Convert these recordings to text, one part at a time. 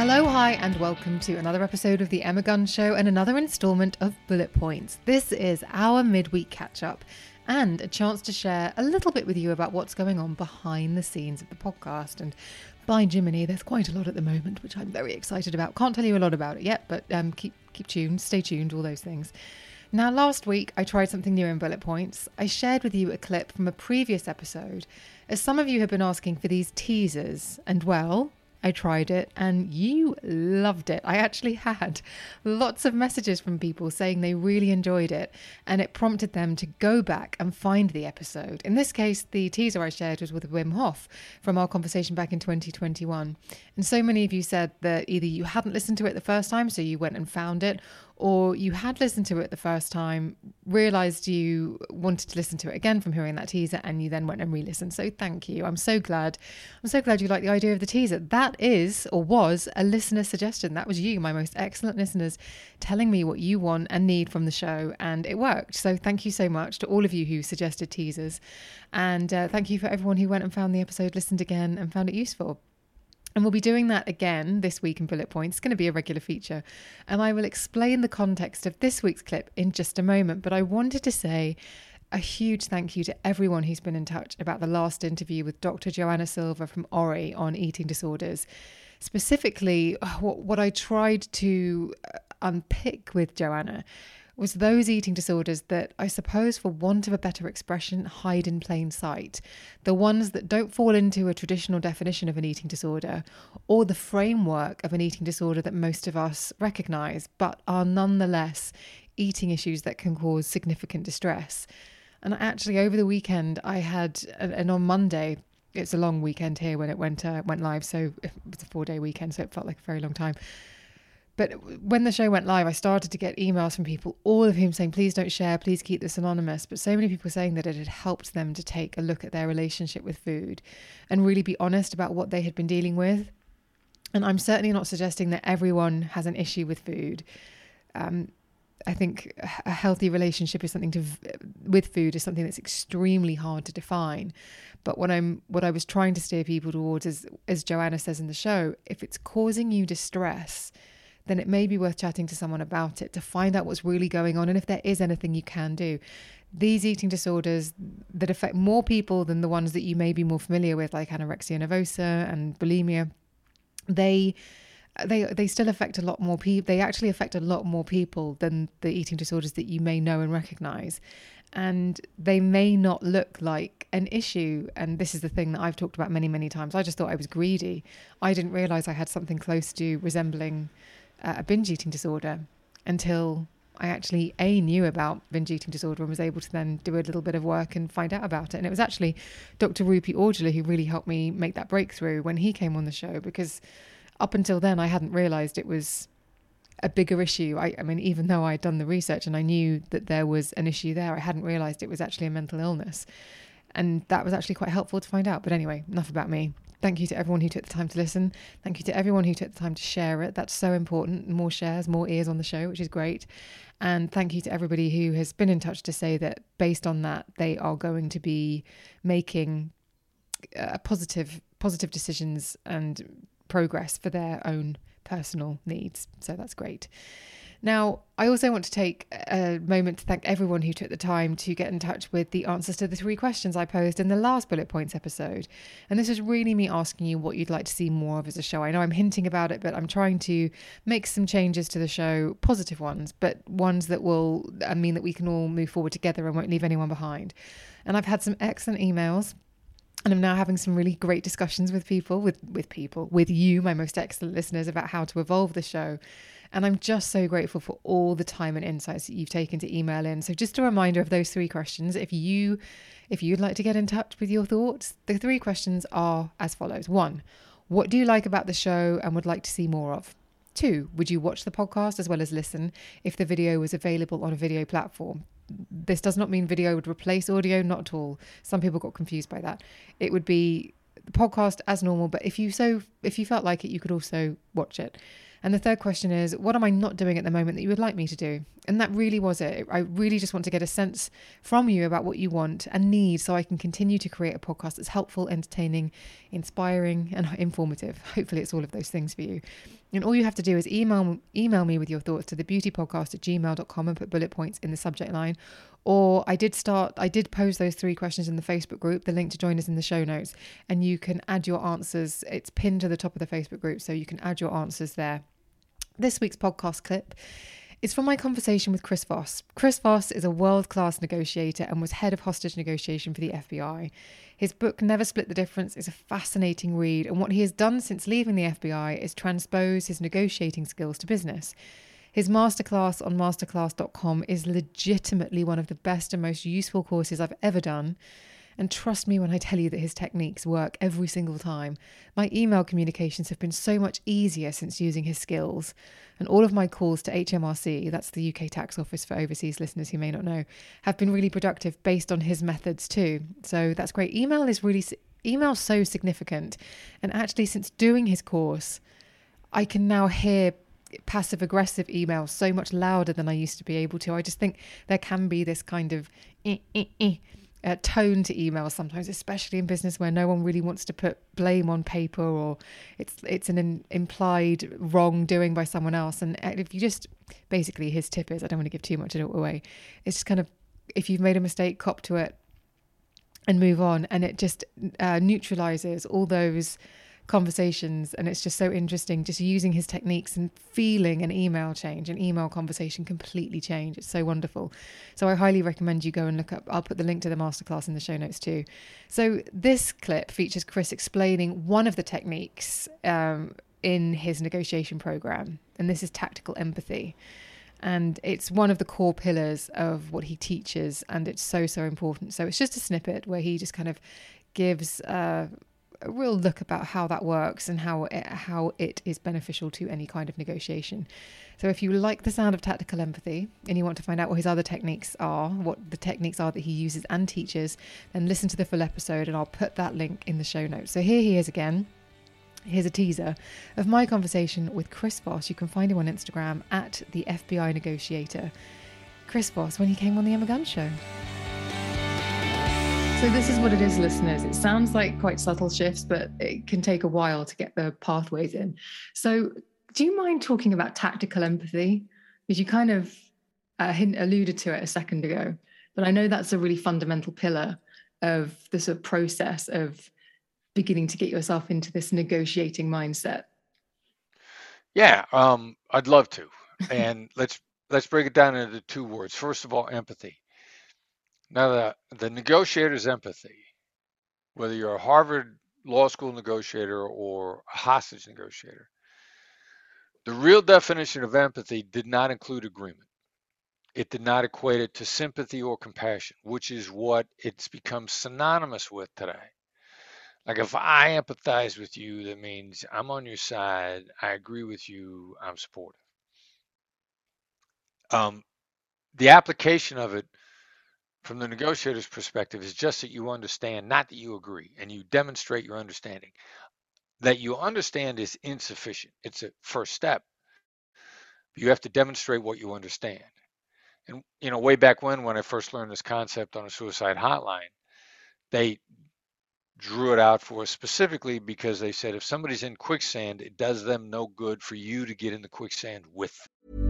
Hello, hi, and welcome to another episode of The Emma Guns Show and another installment of Bullet Points. This is our midweek catch up and a chance to share a little bit with you about what's going on behind the scenes of the podcast. And by Jiminy, there's quite a lot at the moment, which I'm very excited about. Can't tell you a lot about it yet, but um, keep keep tuned, stay tuned, all those things. Now, last week I tried something new in Bullet Points. I shared with you a clip from a previous episode, as some of you have been asking for these teasers, and well, I tried it and you loved it. I actually had lots of messages from people saying they really enjoyed it and it prompted them to go back and find the episode. In this case, the teaser I shared was with Wim Hof from our conversation back in 2021. And so many of you said that either you hadn't listened to it the first time, so you went and found it, or you had listened to it the first time, realized you wanted to listen to it again from hearing that teaser, and you then went and re listened. So thank you. I'm so glad. I'm so glad you like the idea of the teaser. That is, or was, a listener suggestion. That was you, my most excellent listeners, telling me what you want and need from the show, and it worked. So thank you so much to all of you who suggested teasers. And uh, thank you for everyone who went and found the episode, listened again, and found it useful. And we'll be doing that again this week in Bullet Points. It's going to be a regular feature. And I will explain the context of this week's clip in just a moment. But I wanted to say a huge thank you to everyone who's been in touch about the last interview with Dr. Joanna Silver from Orri on eating disorders. Specifically, what, what I tried to uh, unpick with Joanna was those eating disorders that I suppose, for want of a better expression, hide in plain sight. The ones that don't fall into a traditional definition of an eating disorder or the framework of an eating disorder that most of us recognize, but are nonetheless eating issues that can cause significant distress. And actually, over the weekend, I had, and on Monday, it's a long weekend here when it went uh, went live, so it was a four day weekend, so it felt like a very long time. But when the show went live, I started to get emails from people, all of whom saying, please don't share, please keep this anonymous. But so many people saying that it had helped them to take a look at their relationship with food and really be honest about what they had been dealing with. And I'm certainly not suggesting that everyone has an issue with food. Um, I think a healthy relationship is something to with food is something that's extremely hard to define. But what I'm what I was trying to steer people towards is, as Joanna says in the show, if it's causing you distress, then it may be worth chatting to someone about it to find out what's really going on and if there is anything you can do. These eating disorders that affect more people than the ones that you may be more familiar with, like anorexia nervosa and bulimia, they they they still affect a lot more people. They actually affect a lot more people than the eating disorders that you may know and recognize, and they may not look like an issue. And this is the thing that I've talked about many many times. I just thought I was greedy. I didn't realize I had something close to resembling a binge eating disorder until I actually a knew about binge eating disorder and was able to then do a little bit of work and find out about it. And it was actually Dr. Rupy Aujla who really helped me make that breakthrough when he came on the show because up until then I hadn't realized it was a bigger issue. I, I mean, even though I'd done the research and I knew that there was an issue there, I hadn't realized it was actually a mental illness. And that was actually quite helpful to find out. But anyway, enough about me. Thank you to everyone who took the time to listen. Thank you to everyone who took the time to share it. That's so important. More shares, more ears on the show, which is great. And thank you to everybody who has been in touch to say that based on that, they are going to be making uh, positive, positive decisions and progress for their own personal needs. So that's great. Now, I also want to take a moment to thank everyone who took the time to get in touch with the answers to the three questions I posed in the last bullet points episode. And this is really me asking you what you'd like to see more of as a show. I know I'm hinting about it, but I'm trying to make some changes to the show, positive ones, but ones that will uh, mean that we can all move forward together and won't leave anyone behind. And I've had some excellent emails and I'm now having some really great discussions with people, with with people, with you, my most excellent listeners, about how to evolve the show. And I'm just so grateful for all the time and insights that you've taken to email in. So just a reminder of those three questions. If you if you'd like to get in touch with your thoughts, the three questions are as follows. One, what do you like about the show and would like to see more of? Two, would you watch the podcast as well as listen if the video was available on a video platform? This does not mean video would replace audio, not at all. Some people got confused by that. It would be the podcast as normal, but if you so if you felt like it, you could also watch it. And the third question is, what am I not doing at the moment that you would like me to do? And that really was it. I really just want to get a sense from you about what you want and need so I can continue to create a podcast that's helpful, entertaining, inspiring, and informative. Hopefully, it's all of those things for you. And all you have to do is email email me with your thoughts to thebeautypodcast at gmail.com and put bullet points in the subject line. Or I did start, I did pose those three questions in the Facebook group. The link to join is in the show notes. And you can add your answers. It's pinned to the top of the Facebook group, so you can add your answers there. This week's podcast clip is from my conversation with Chris Voss. Chris Voss is a world class negotiator and was head of hostage negotiation for the FBI. His book, Never Split the Difference, is a fascinating read, and what he has done since leaving the FBI is transpose his negotiating skills to business. His masterclass on masterclass.com is legitimately one of the best and most useful courses I've ever done. And trust me when I tell you that his techniques work every single time. My email communications have been so much easier since using his skills. And all of my calls to HMRC, that's the UK tax office for overseas listeners who may not know, have been really productive based on his methods too. So that's great. Email is really email so significant. And actually since doing his course, I can now hear passive aggressive emails so much louder than I used to be able to. I just think there can be this kind of eh, eh, eh, uh, tone to emails sometimes, especially in business where no one really wants to put blame on paper or it's it's an in, implied wrongdoing by someone else. And if you just basically his tip is I don't want to give too much away. It's just kind of if you've made a mistake, cop to it and move on, and it just uh, neutralizes all those conversations and it's just so interesting just using his techniques and feeling an email change an email conversation completely change. It's so wonderful. So i highly recommend you go and look up i'll put the link to the masterclass in the show notes too. So this clip features chris explaining one of the techniques um, in his negotiation program and this is tactical empathy. And it's one of the core pillars of what he teaches and it's so so important. So it's just a snippet where he just kind of gives uh, a real look about how that works and how it, how it is beneficial to any kind of negotiation. So if you like the sound of tactical empathy and you want to find out what his other techniques are, what the techniques are that he uses and teaches, then listen to the full episode and I'll put that link in the show notes. So here he is again. Here's a teaser of my conversation with Chris Voss. You can find him on Instagram at the FBI Negotiator. Chris Voss when he came on the Emma Guns Show. So this is what it is, listeners. It sounds like quite subtle shifts, but it can take a while to get the pathways in. So do you mind talking about tactical empathy? Because you kind of uh, alluded to it a second ago, but I know that's a really fundamental pillar of the sort of process of beginning to get yourself into this negotiating mindset. Yeah, um, I'd love to. And let's let's break it down into two words. First of all, empathy. Now, the, the negotiator's empathy, whether you're a Harvard Law School negotiator or a hostage negotiator, the real definition of empathy did not include agreement. It did not equate it to sympathy or compassion, which is what it's become synonymous with today. Like if I empathize with you, that means I'm on your side, I agree with you, I'm supportive. Um, the application of it from the negotiator's perspective is just that you understand, not that you agree, and you demonstrate your understanding. That you understand is insufficient. It's a first step. You have to demonstrate what you understand. And you know, way back when, when I first learned this concept on a suicide hotline, they drew it out for us specifically because they said if somebody's in quicksand, it does them no good for you to get in the quicksand with. Them.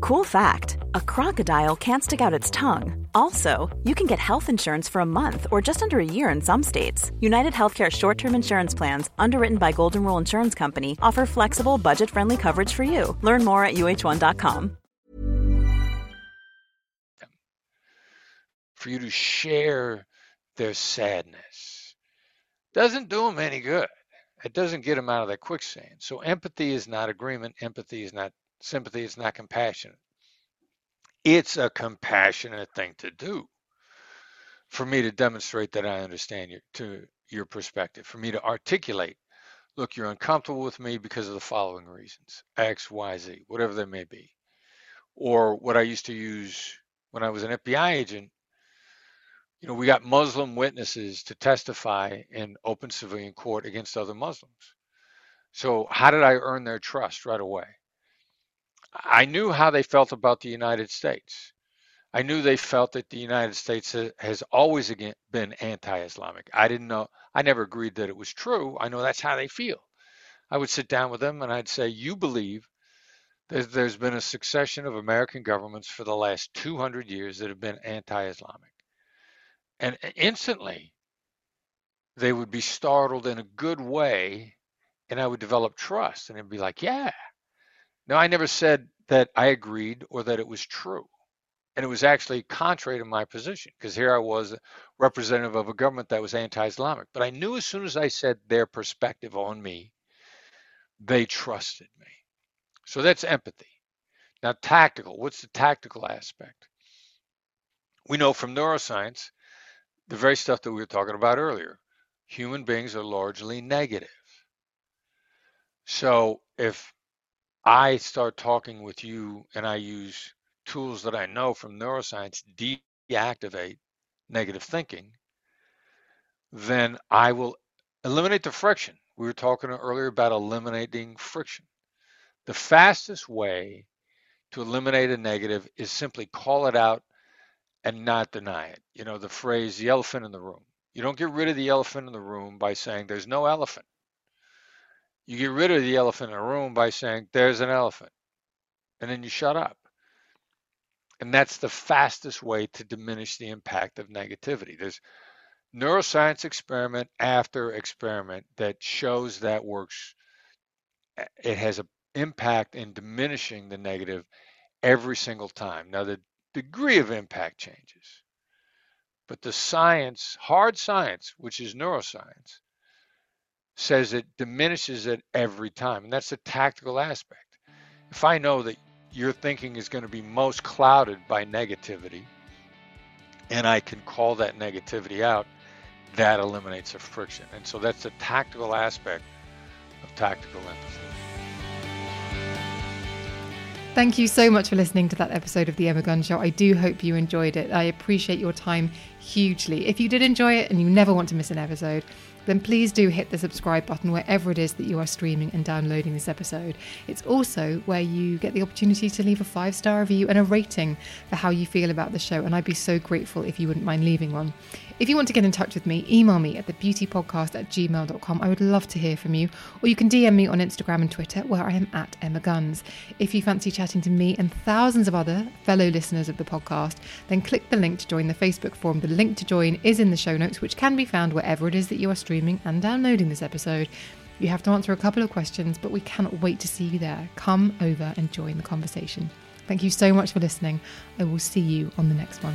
Cool fact a crocodile can't stick out its tongue. Also, you can get health insurance for a month or just under a year in some states. United Healthcare short term insurance plans, underwritten by Golden Rule Insurance Company, offer flexible, budget friendly coverage for you. Learn more at uh1.com. For you to share their sadness doesn't do them any good. It doesn't get them out of that quicksand. So, empathy is not agreement, empathy is not sympathy is not compassionate. It's a compassionate thing to do for me to demonstrate that I understand your to your perspective, for me to articulate, look, you're uncomfortable with me because of the following reasons, X, Y, Z, whatever they may be. Or what I used to use when I was an FBI agent, you know, we got Muslim witnesses to testify in open civilian court against other Muslims. So how did I earn their trust right away? I knew how they felt about the United States. I knew they felt that the United States has always again been anti-Islamic. I didn't know. I never agreed that it was true. I know that's how they feel. I would sit down with them and I'd say, "You believe that there's been a succession of American governments for the last 200 years that have been anti-Islamic," and instantly they would be startled in a good way, and I would develop trust, and it'd be like, "Yeah." No, I never said that I agreed or that it was true. And it was actually contrary to my position because here I was, representative of a government that was anti Islamic. But I knew as soon as I said their perspective on me, they trusted me. So that's empathy. Now, tactical. What's the tactical aspect? We know from neuroscience the very stuff that we were talking about earlier. Human beings are largely negative. So if I start talking with you and I use tools that I know from neuroscience deactivate negative thinking, then I will eliminate the friction. We were talking earlier about eliminating friction. The fastest way to eliminate a negative is simply call it out and not deny it. You know, the phrase the elephant in the room. You don't get rid of the elephant in the room by saying there's no elephant. You get rid of the elephant in the room by saying, there's an elephant. And then you shut up. And that's the fastest way to diminish the impact of negativity. There's neuroscience experiment after experiment that shows that works. It has an impact in diminishing the negative every single time. Now, the degree of impact changes, but the science, hard science, which is neuroscience, says it diminishes it every time. And that's the tactical aspect. If I know that your thinking is going to be most clouded by negativity, and I can call that negativity out, that eliminates a friction. And so that's the tactical aspect of tactical empathy. Thank you so much for listening to that episode of The Emma Guns Show. I do hope you enjoyed it. I appreciate your time hugely. If you did enjoy it and you never want to miss an episode, then please do hit the subscribe button wherever it is that you are streaming and downloading this episode. It's also where you get the opportunity to leave a five star review and a rating for how you feel about the show, and I'd be so grateful if you wouldn't mind leaving one. If you want to get in touch with me, email me at thebeautypodcast at gmail.com. I would love to hear from you. Or you can DM me on Instagram and Twitter, where I am at Emma Guns. If you fancy chatting to me and thousands of other fellow listeners of the podcast, then click the link to join the Facebook forum. The link to join is in the show notes, which can be found wherever it is that you are streaming and downloading this episode. You have to answer a couple of questions, but we cannot wait to see you there. Come over and join the conversation. Thank you so much for listening. I will see you on the next one.